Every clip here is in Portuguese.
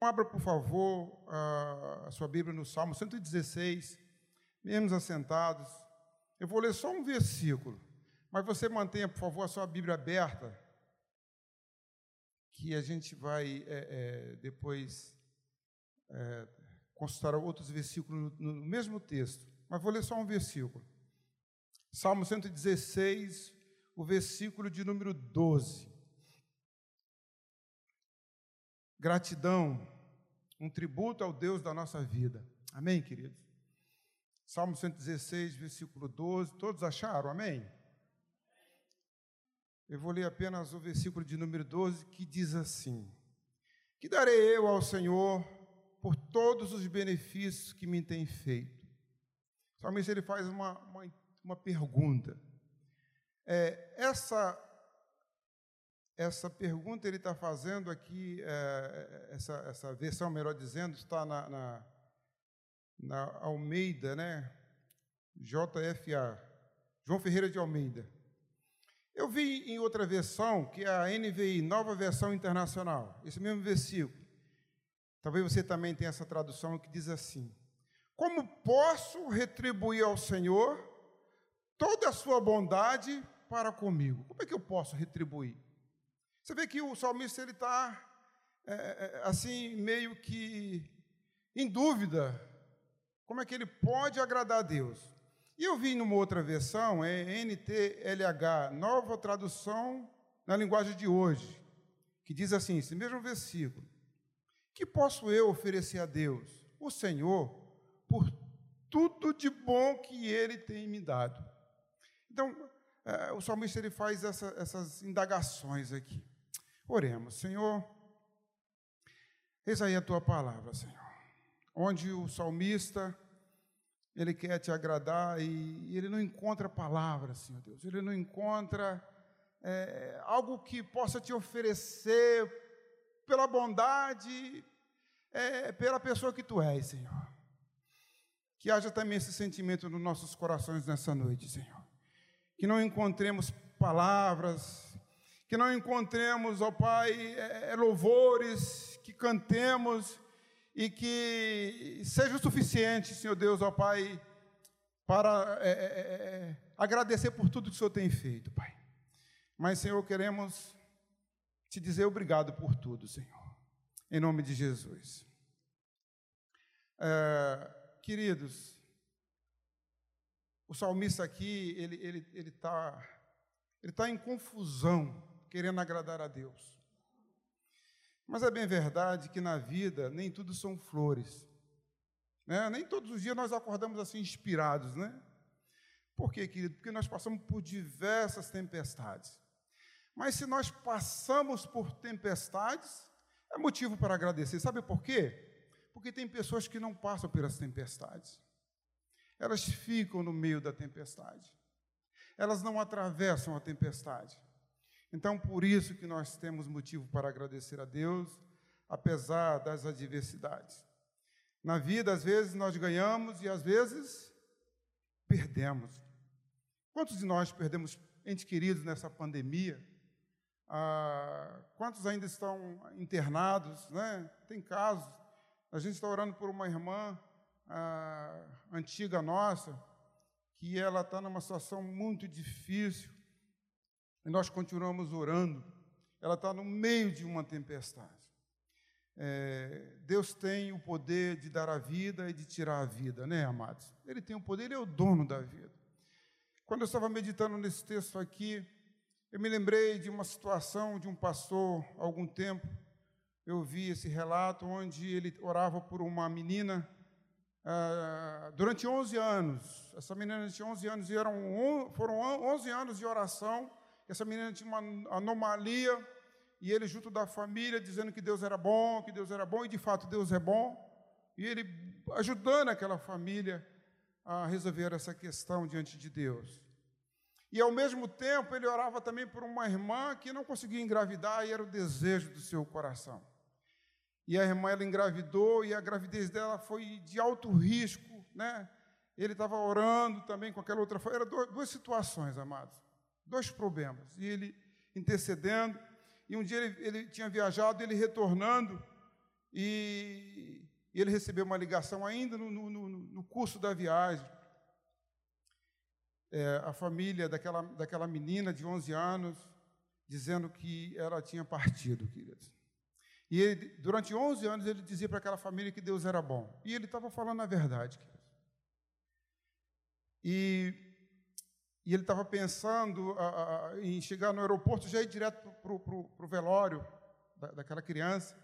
Abra, por favor, a sua Bíblia no Salmo 116, mesmo assentados. Eu vou ler só um versículo, mas você mantenha, por favor, a sua Bíblia aberta, que a gente vai é, é, depois é, consultar outros versículos no, no mesmo texto. Mas vou ler só um versículo. Salmo 116, o versículo de número 12. Gratidão, um tributo ao Deus da nossa vida. Amém, queridos? Salmo 116, versículo 12. Todos acharam? Amém? Eu vou ler apenas o versículo de número 12 que diz assim: Que darei eu ao Senhor por todos os benefícios que me tem feito? Somente ele faz uma, uma, uma pergunta. É, essa essa pergunta ele está fazendo aqui, é, essa, essa versão, melhor dizendo, está na, na, na Almeida, né? JFA, João Ferreira de Almeida. Eu vi em outra versão, que é a NVI, Nova Versão Internacional, esse mesmo versículo. Talvez você também tenha essa tradução que diz assim: Como posso retribuir ao Senhor toda a sua bondade para comigo? Como é que eu posso retribuir? Você vê que o salmista ele está é, é, assim meio que em dúvida como é que ele pode agradar a Deus. E eu vi numa outra versão, é NTLH, nova tradução na linguagem de hoje, que diz assim, esse mesmo versículo: Que posso eu oferecer a Deus, o Senhor, por tudo de bom que Ele tem me dado? Então, é, o salmista ele faz essa, essas indagações aqui. Oremos, Senhor. Eis aí a tua palavra, Senhor. Onde o salmista, ele quer te agradar e ele não encontra palavras, Senhor Deus. Ele não encontra é, algo que possa te oferecer pela bondade, é, pela pessoa que tu és, Senhor. Que haja também esse sentimento nos nossos corações nessa noite, Senhor. Que não encontremos palavras, que não encontremos, ó Pai, é, é, louvores, que cantemos e que seja o suficiente, Senhor Deus, ó Pai, para é, é, é, agradecer por tudo que o Senhor tem feito, Pai. Mas, Senhor, queremos te dizer obrigado por tudo, Senhor, em nome de Jesus. É, queridos, o salmista aqui, ele está ele, ele tá, ele tá em confusão querendo agradar a Deus. Mas é bem verdade que na vida nem tudo são flores. Né? Nem todos os dias nós acordamos assim inspirados, né? Por quê, querido? Porque nós passamos por diversas tempestades. Mas se nós passamos por tempestades, é motivo para agradecer. Sabe por quê? Porque tem pessoas que não passam pelas tempestades. Elas ficam no meio da tempestade. Elas não atravessam a tempestade. Então, por isso que nós temos motivo para agradecer a Deus, apesar das adversidades. Na vida, às vezes nós ganhamos e às vezes perdemos. Quantos de nós perdemos entes queridos nessa pandemia? Ah, quantos ainda estão internados? Né? Tem casos. A gente está orando por uma irmã ah, antiga nossa, que ela está numa situação muito difícil. E nós continuamos orando. Ela está no meio de uma tempestade. É, Deus tem o poder de dar a vida e de tirar a vida, né, amados? Ele tem o poder, ele é o dono da vida. Quando eu estava meditando nesse texto aqui, eu me lembrei de uma situação de um pastor, há algum tempo, eu vi esse relato onde ele orava por uma menina ah, durante 11 anos. Essa menina tinha 11 anos e eram, foram 11 anos de oração essa menina tinha uma anomalia, e ele, junto da família, dizendo que Deus era bom, que Deus era bom, e de fato Deus é bom, e ele ajudando aquela família a resolver essa questão diante de Deus. E ao mesmo tempo ele orava também por uma irmã que não conseguia engravidar e era o desejo do seu coração. E a irmã ela engravidou e a gravidez dela foi de alto risco, né? Ele estava orando também com aquela outra, eram duas situações, amados dois problemas. E ele intercedendo, e um dia ele, ele tinha viajado, ele retornando, e ele recebeu uma ligação ainda no, no, no curso da viagem. É, a família daquela, daquela menina de 11 anos dizendo que ela tinha partido, queridos. E ele, durante 11 anos ele dizia para aquela família que Deus era bom. E ele estava falando a verdade, queridos. E, e ele estava pensando a, a, em chegar no aeroporto, já ir direto para o velório da, daquela criança.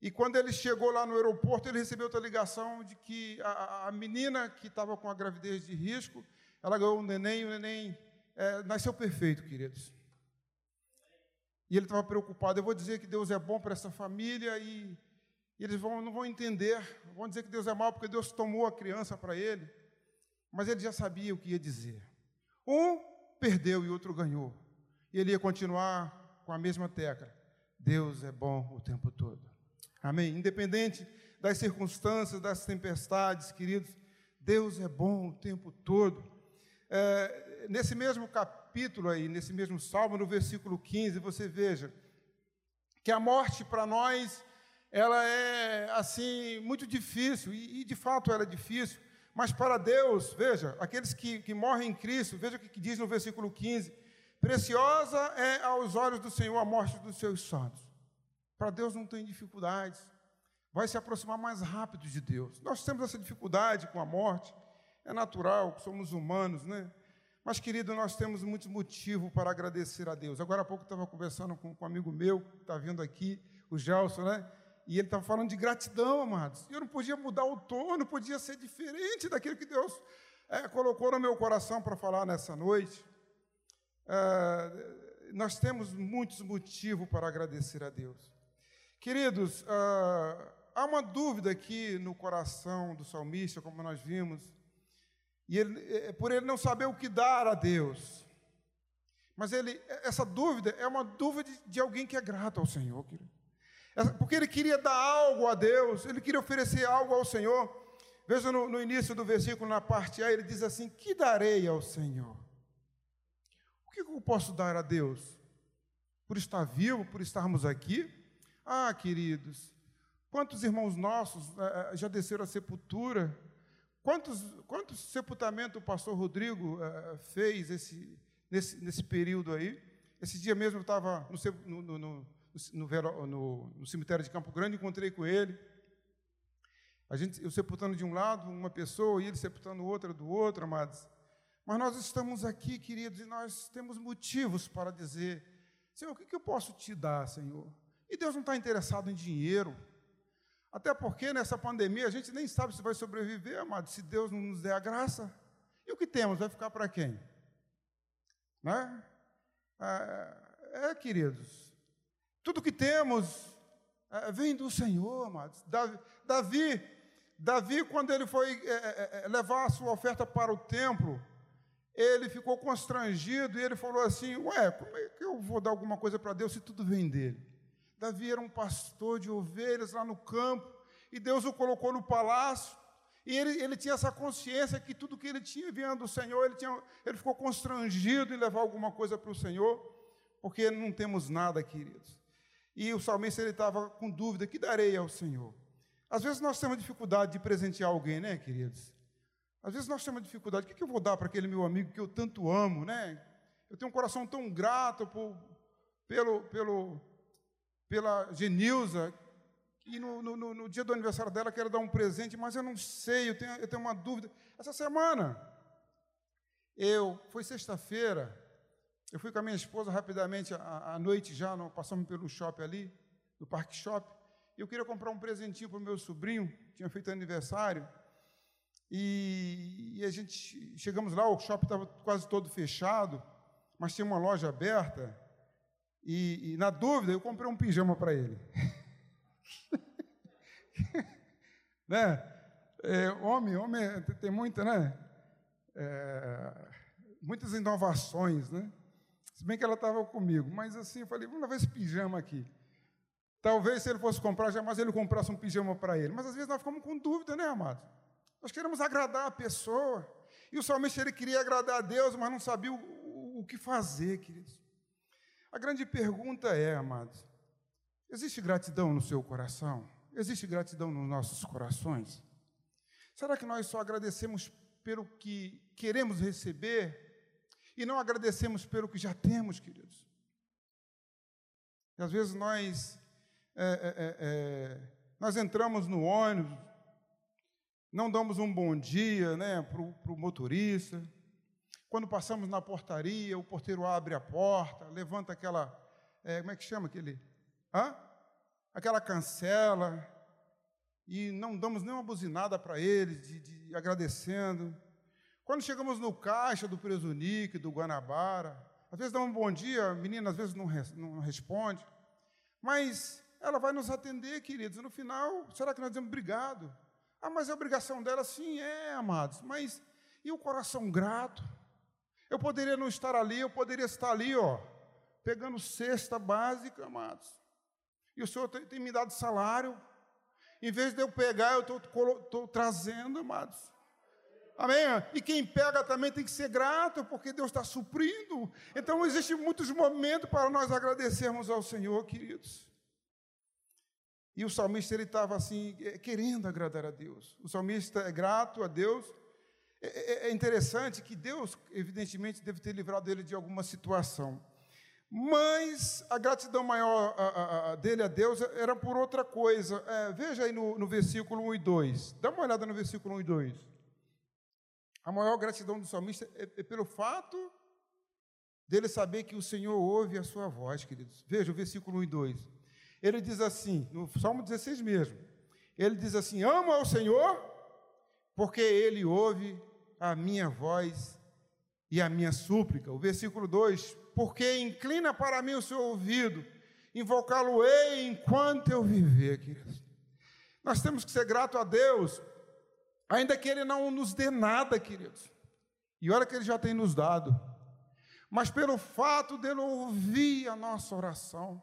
E quando ele chegou lá no aeroporto, ele recebeu outra ligação de que a, a menina que estava com a gravidez de risco, ela ganhou um neném, o neném é, nasceu perfeito, queridos. E ele estava preocupado. Eu vou dizer que Deus é bom para essa família e, e eles vão, não vão entender. Vão dizer que Deus é mau porque Deus tomou a criança para ele. Mas ele já sabia o que ia dizer. Um perdeu e outro ganhou. E ele ia continuar com a mesma tecla. Deus é bom o tempo todo. Amém? Independente das circunstâncias, das tempestades, queridos, Deus é bom o tempo todo. É, nesse mesmo capítulo aí, nesse mesmo salmo, no versículo 15, você veja que a morte para nós, ela é assim, muito difícil, e, e, de fato ela é difícil, mas para Deus, veja, aqueles que, que morrem em Cristo, veja o que diz no versículo 15: preciosa é aos olhos do Senhor a morte dos seus santos. Para Deus não tem dificuldades. Vai se aproximar mais rápido de Deus. Nós temos essa dificuldade com a morte. É natural, somos humanos, né? Mas, querido, nós temos muitos motivos para agradecer a Deus. Agora há pouco eu estava conversando com, um amigo meu, que está vindo aqui, o Gelson, né? E ele estava falando de gratidão, amados. Eu não podia mudar o tom, não podia ser diferente daquilo que Deus é, colocou no meu coração para falar nessa noite. É, nós temos muitos motivos para agradecer a Deus. Queridos, uh, há uma dúvida aqui no coração do salmista, como nós vimos, e ele, é, é por ele não saber o que dar a Deus. Mas ele, essa dúvida é uma dúvida de, de alguém que é grato ao Senhor, querido. Porque ele queria dar algo a Deus, ele queria oferecer algo ao Senhor. Veja no, no início do versículo, na parte A, ele diz assim: Que darei ao Senhor? O que eu posso dar a Deus? Por estar vivo, por estarmos aqui? Ah, queridos, quantos irmãos nossos uh, já desceram à sepultura? Quantos, quantos sepultamentos o pastor Rodrigo uh, fez esse, nesse, nesse período aí? Esse dia mesmo eu estava no, no, no, no, no cemitério de Campo Grande, encontrei com ele. A gente, eu sepultando de um lado uma pessoa e ele sepultando outra do outro, amados. Mas nós estamos aqui, queridos, e nós temos motivos para dizer: Senhor, o que, eu posso te dar, Senhor? E Deus não está interessado em dinheiro. Até porque nessa pandemia a gente nem sabe se vai sobreviver, amado, se Deus não nos der a graça. E o que temos vai ficar para quem? Né? É, é, queridos. Tudo que temos é, vem do Senhor, amados. Davi, Davi, quando ele foi é, é, levar a sua oferta para o templo, ele ficou constrangido e ele falou assim: Ué, como é que eu vou dar alguma coisa para Deus se tudo vem dele? Davi era um pastor de ovelhas lá no campo, e Deus o colocou no palácio, e ele, ele tinha essa consciência que tudo que ele tinha vinha do Senhor, ele, tinha, ele ficou constrangido em levar alguma coisa para o Senhor, porque não temos nada, queridos. E o salmista ele estava com dúvida: que darei ao Senhor? Às vezes nós temos dificuldade de presentear alguém, né, queridos? Às vezes nós temos dificuldade: o que, que eu vou dar para aquele meu amigo que eu tanto amo, né? Eu tenho um coração tão grato por, pelo, pelo, pela Genilza, e no, no, no, dia do aniversário dela quero dar um presente, mas eu não sei, eu tenho, eu tenho uma dúvida. Essa semana, eu, foi sexta-feira, eu fui com a minha esposa rapidamente à, noite já, passamos pelo shopping ali, no Parque Shop, eu queria comprar um presentinho para o meu sobrinho, tinha feito aniversário, e, e a gente, chegamos lá, o shopping estava quase todo fechado, mas tinha uma loja aberta, e, e na dúvida, eu comprei um pijama para ele. né? É, homem, homem é, tem muita, né? É, muitas inovações, né? Se bem que ela estava comigo, mas assim, eu falei, vamos levar esse pijama aqui. Talvez se ele fosse comprar, jamais ele comprasse um pijama para ele. Mas às vezes nós ficamos com dúvida, né, amados? Nós queremos agradar a pessoa. E o salmista ele queria agradar a Deus, mas não sabia o, o, o que fazer, queridos. A grande pergunta é, amados, Existe gratidão no seu coração? Existe gratidão nos nossos corações? Será que nós só agradecemos pelo que queremos receber e não agradecemos pelo que já temos, queridos? E às vezes nós, é, é, é, é nós entramos no ônibus, não damos um bom dia né, para o motorista. Quando passamos na portaria, o porteiro abre a porta, levanta aquela, é, como é que chama aquele? Hã? Aquela cancela, e não damos nenhuma buzinada para ele, de, de, agradecendo. Quando chegamos no caixa do Presunique, do Guanabara, às vezes dá um bom dia, a menina às vezes não, não responde, mas ela vai nos atender, queridos, no final, será que nós dizemos obrigado? Ah, mas é obrigação dela? Sim, é, amados, mas e o coração grato? Eu poderia não estar ali, eu poderia estar ali, ó, pegando cesta básica, amados, e o Senhor tem, tem me dado salário, em vez de eu pegar, eu estou trazendo, amados. Amém? E quem pega também tem que ser grato, porque Deus está suprindo. Então, existem muitos momentos para nós agradecermos ao Senhor, queridos. E o salmista, ele estava assim, é, querendo agradar a Deus. O salmista é grato a Deus. É, é, é interessante que Deus, evidentemente, deve ter livrado ele de alguma situação. Mas a gratidão maior dele a Deus era por outra coisa. É, veja aí no, no, versículo 1 e 2. Dá uma olhada no versículo 1 e 2. A maior gratidão do salmista é, é pelo fato dele saber que o Senhor ouve a sua voz, queridos. Veja o versículo 1 e 2. Ele diz assim, no Salmo 16 mesmo. Ele diz assim: Amo ao Senhor, porque Ele ouve a minha voz e a minha súplica. O versículo 2: porque inclina para mim o seu ouvido, invocá-lo-ei enquanto eu viver, queridos. Nós temos que ser grato a Deus, ainda que Ele não nos dê nada, queridos. E olha que Ele já tem nos dado. Mas pelo fato dele ouvir a nossa oração,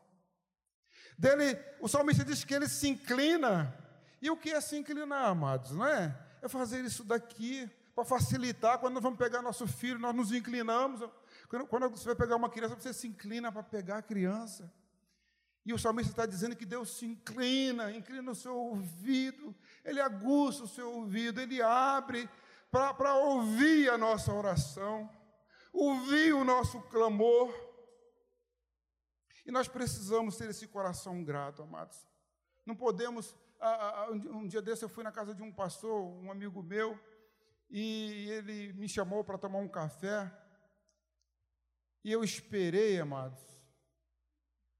dele, o salmista diz que ele se inclina. E o que é se inclinar, amados? Não é? É fazer isso daqui para facilitar quando nós vamos pegar nosso filho, nós nos inclinamos. Quando você vai pegar uma criança, você se inclina para pegar a criança. E o salmista está dizendo que Deus se inclina, inclina o seu ouvido, ele aguça o seu ouvido, ele abre para ouvir a nossa oração, ouvir o nosso clamor. E nós precisamos ter esse coração grato, amados. Não podemos. Um dia desse eu fui na casa de um pastor, um amigo meu, e ele me chamou para tomar um café. E eu esperei, amados,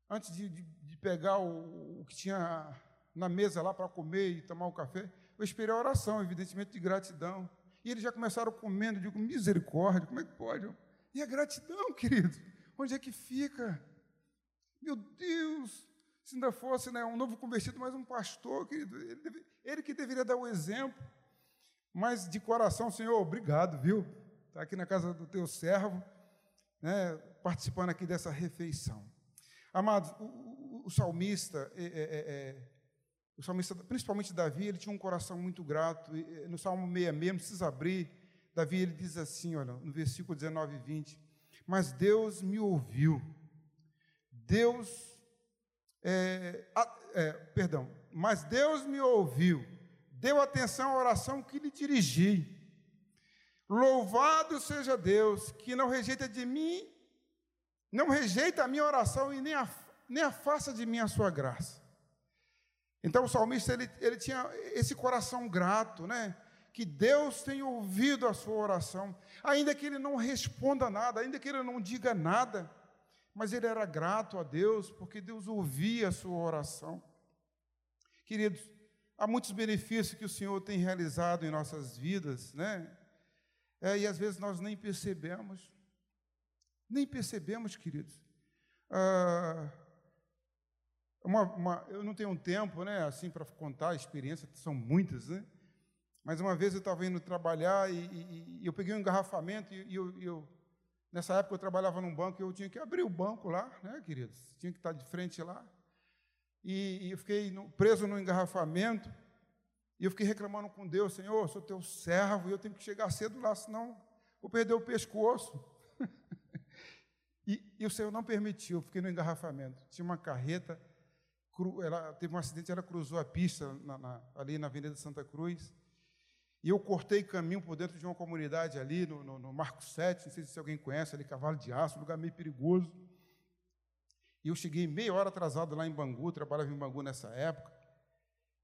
antes de, de, pegar o, o, que tinha na mesa lá para comer e tomar o café, eu esperei a oração, evidentemente de gratidão. E eles já começaram comendo, eu digo, misericórdia, como é que pode? E a gratidão, querido, onde é que fica? Meu Deus, se ainda fosse né, um novo convertido, mas um pastor, querido, ele, deve, ele que deveria dar o exemplo. Mas de coração, Senhor, obrigado, viu? Está aqui na casa do teu servo né, participando aqui dessa refeição. Amados, o, o, salmista, é, é, é, é, o salmista, principalmente Davi, ele tinha um coração muito grato. No Salmo 66, não precisa abrir, Davi ele diz assim, olha, no versículo 19 e 20: Mas Deus me ouviu, Deus, é, é, perdão, mas Deus me ouviu, deu atenção à oração que lhe dirigi. Louvado seja Deus, que não rejeita de mim, não rejeita a minha oração e nem, a, nem afasta de mim a sua graça. Então o salmista ele, ele tinha esse coração grato, né? Que Deus tem ouvido a sua oração, ainda que ele não responda nada, ainda que ele não diga nada, mas ele era grato a Deus, porque Deus ouvia a sua oração. Queridos, há muitos benefícios que o Senhor tem realizado em nossas vidas, né? É, e às vezes nós nem percebemos, nem percebemos, queridos. Ah, uma, uma, eu não tenho um tempo, né, assim, para contar a experiência, são muitas, né? Mas uma vez eu estava indo trabalhar e, e, e, eu peguei um engarrafamento e, e eu, eu, nessa época eu trabalhava num banco e eu tinha que abrir o banco lá, né, queridos? Tinha que estar de frente lá. E, eu fiquei no, preso no engarrafamento e eu fiquei reclamando com Deus, Senhor, eu sou teu servo e eu tenho que chegar cedo lá, senão vou perder o pescoço. e, e, o Senhor não permitiu, eu fiquei no engarrafamento. Tinha uma carreta ela teve um acidente, ela cruzou a pista na, na, ali na Avenida Santa Cruz. E eu cortei caminho por dentro de uma comunidade ali, no, no, no Marco 7, não sei se alguém conhece ali, Cavalo de Aço, um lugar meio perigoso. E eu cheguei meia hora atrasado lá em Bangu, trabalhava em Bangu nessa época.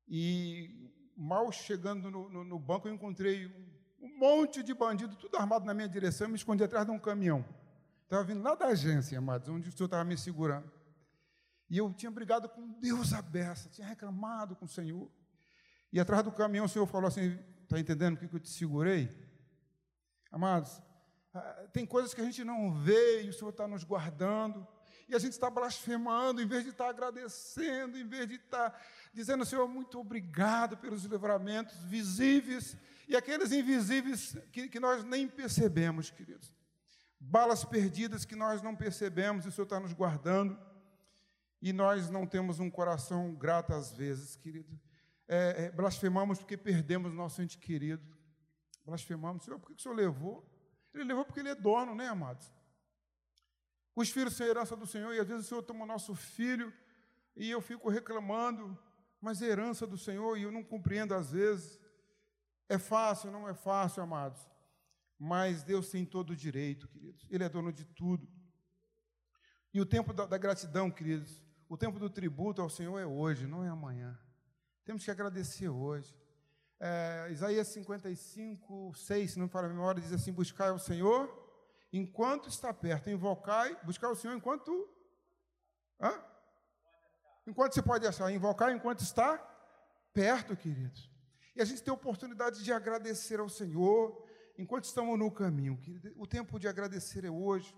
E mal chegando no, no, no banco, eu encontrei um, um, monte de bandido, tudo armado na minha direção, eu me escondi atrás de um caminhão. Estava vindo lá da agência, amados, onde o senhor estava me segurando. E eu tinha brigado com Deus a beça, tinha reclamado com o Senhor. E atrás do caminhão o Senhor falou assim: está entendendo o que eu te segurei? Amados, ah, tem coisas que a gente não vê e o Senhor está nos guardando. E a gente está blasfemando, em vez de estar agradecendo, em vez de estar dizendo, Senhor, muito obrigado pelos livramentos visíveis e aqueles invisíveis que, que nós nem percebemos, queridos. Balas perdidas que nós não percebemos e o Senhor está nos guardando. E nós não temos um coração grato às vezes, querido. É, é, blasfemamos porque perdemos nosso ente querido. Blasfemamos, Senhor, por que o Senhor levou? Ele levou porque Ele é dono, né, amados? Os filhos são herança do Senhor, e às vezes o Senhor toma o nosso filho, e eu fico reclamando, mas é herança do Senhor, e eu não compreendo às vezes. É fácil, não é fácil, amados. Mas Deus tem todo o direito, queridos. Ele é dono de tudo. E o tempo da, da gratidão, queridos, o tempo do tributo ao Senhor é hoje, não é amanhã. Temos que agradecer hoje. É, Isaías 55, 6, se não me fala a memória, diz assim: Buscai ao Senhor enquanto está perto, invocai, buscar o Senhor enquanto. Hã? Enquanto se pode achar, invocar enquanto está perto, queridos. E a gente tem a oportunidade de agradecer ao Senhor enquanto estamos no caminho. O tempo de agradecer é hoje,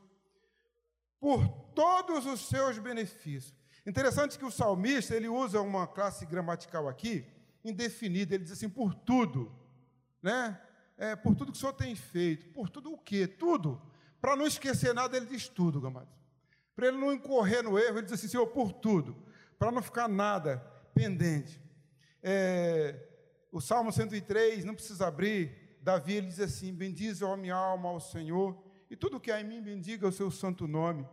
por todos os seus benefícios. Interessante que o salmista, ele usa uma classe gramatical aqui, indefinida, ele diz assim, por tudo, né? É, por tudo que o Senhor tem feito, por tudo o quê? Tudo. Para não esquecer nada, ele diz tudo, gamado. Para ele não incorrer no erro, ele diz assim, Senhor, por tudo. Para não ficar nada pendente. É, o Salmo 103, não precisa abrir, Davi ele diz assim: Bendize, ó minha alma, ao Senhor, e tudo que há em mim bendiga o seu santo nome.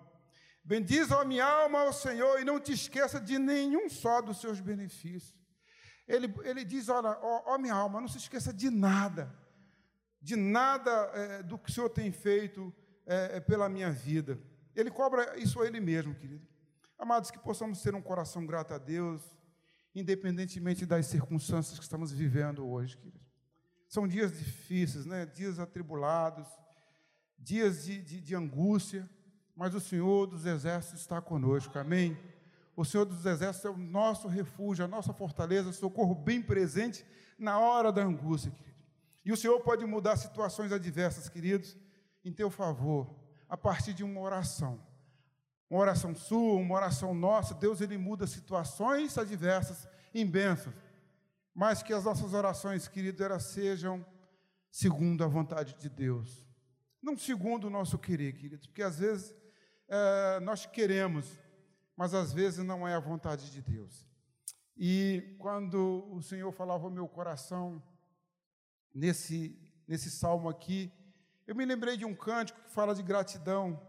Bendiz a minha alma ao Senhor e não te esqueça de nenhum só dos seus benefícios. Ele, ele diz: Olha, ó, ó minha alma, não se esqueça de nada, de nada é, do que o Senhor tem feito é, é, pela minha vida. Ele cobra isso a Ele mesmo, querido. Amados, que possamos ter um coração grato a Deus, independentemente das circunstâncias que estamos vivendo hoje, querido. São dias difíceis, né? dias atribulados, dias de, de, de angústia mas o Senhor dos Exércitos está conosco, amém? O Senhor dos Exércitos é o nosso refúgio, a nossa fortaleza, socorro bem presente na hora da angústia, querido. E o Senhor pode mudar situações adversas, queridos, em teu favor, a partir de uma oração. Uma oração sua, uma oração nossa, Deus ele muda situações adversas em bênçãos. Mas que as nossas orações, queridos, elas sejam segundo a vontade de Deus. Não segundo o nosso querer, queridos, porque às vezes é, nós queremos, mas às vezes não é a vontade de Deus. E quando o Senhor falava ao meu coração, nesse, nesse salmo aqui, eu me lembrei de um cântico que fala de gratidão,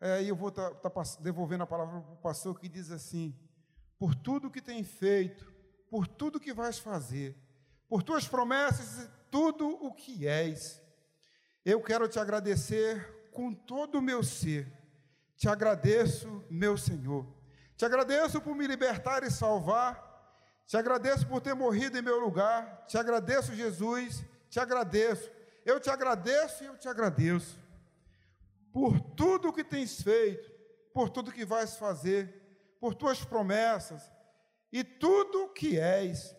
é, e eu vou estar tá, tá devolvendo a palavra para o pastor que diz assim: por tudo que tem feito, por tudo que vais fazer, por tuas promessas e tudo o que és, eu quero te agradecer com todo o meu ser te agradeço, meu Senhor. Te agradeço por me libertar e salvar. Te agradeço por ter morrido em meu lugar. Te agradeço, Jesus. Te agradeço. Eu te agradeço e eu te agradeço. Por tudo que tens feito, por tudo que vais fazer, por tuas promessas e tudo o que és.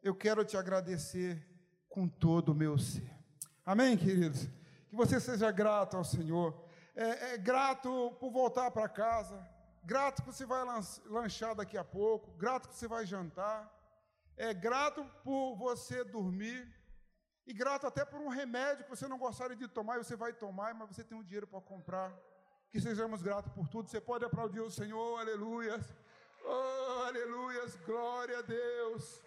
Eu quero te agradecer com todo o meu ser. Amém, queridos? Que você seja grato ao Senhor é, é grato por voltar para casa, grato que você vai lanchar daqui a pouco, grato que você vai jantar, é grato por você dormir, e grato até por um remédio que você não gostaria de tomar, e você vai tomar, mas você tem um dinheiro para comprar. Que sejamos gratos por tudo. Você pode aplaudir o Senhor, aleluias. Oh, glória a Deus.